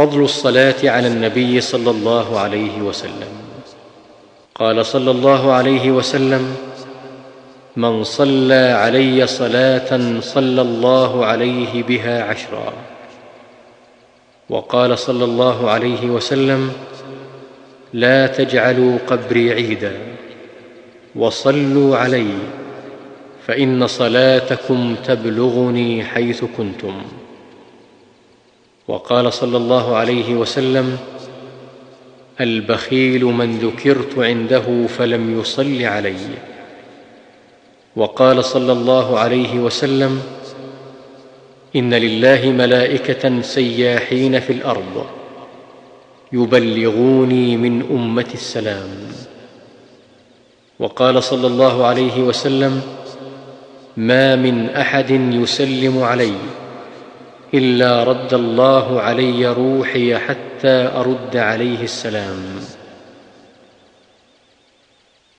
فضل الصلاة على النبي صلى الله عليه وسلم. قال صلى الله عليه وسلم من صلى علي صلاة صلى الله عليه بها عشرا. وقال صلى الله عليه وسلم لا تجعلوا قبري عيدا وصلوا علي فإن صلاتكم تبلغني حيث كنتم. وقال صلى الله عليه وسلم البخيل من ذكرت عنده فلم يصل علي. وقال صلى الله عليه وسلم إن لله ملائكة سياحين في الأرض يبلغوني من امتي السلام. وقال صلى الله عليه وسلم ما من أحد يسلم علي. إلا رد الله علي روحي حتى أرد عليه السلام.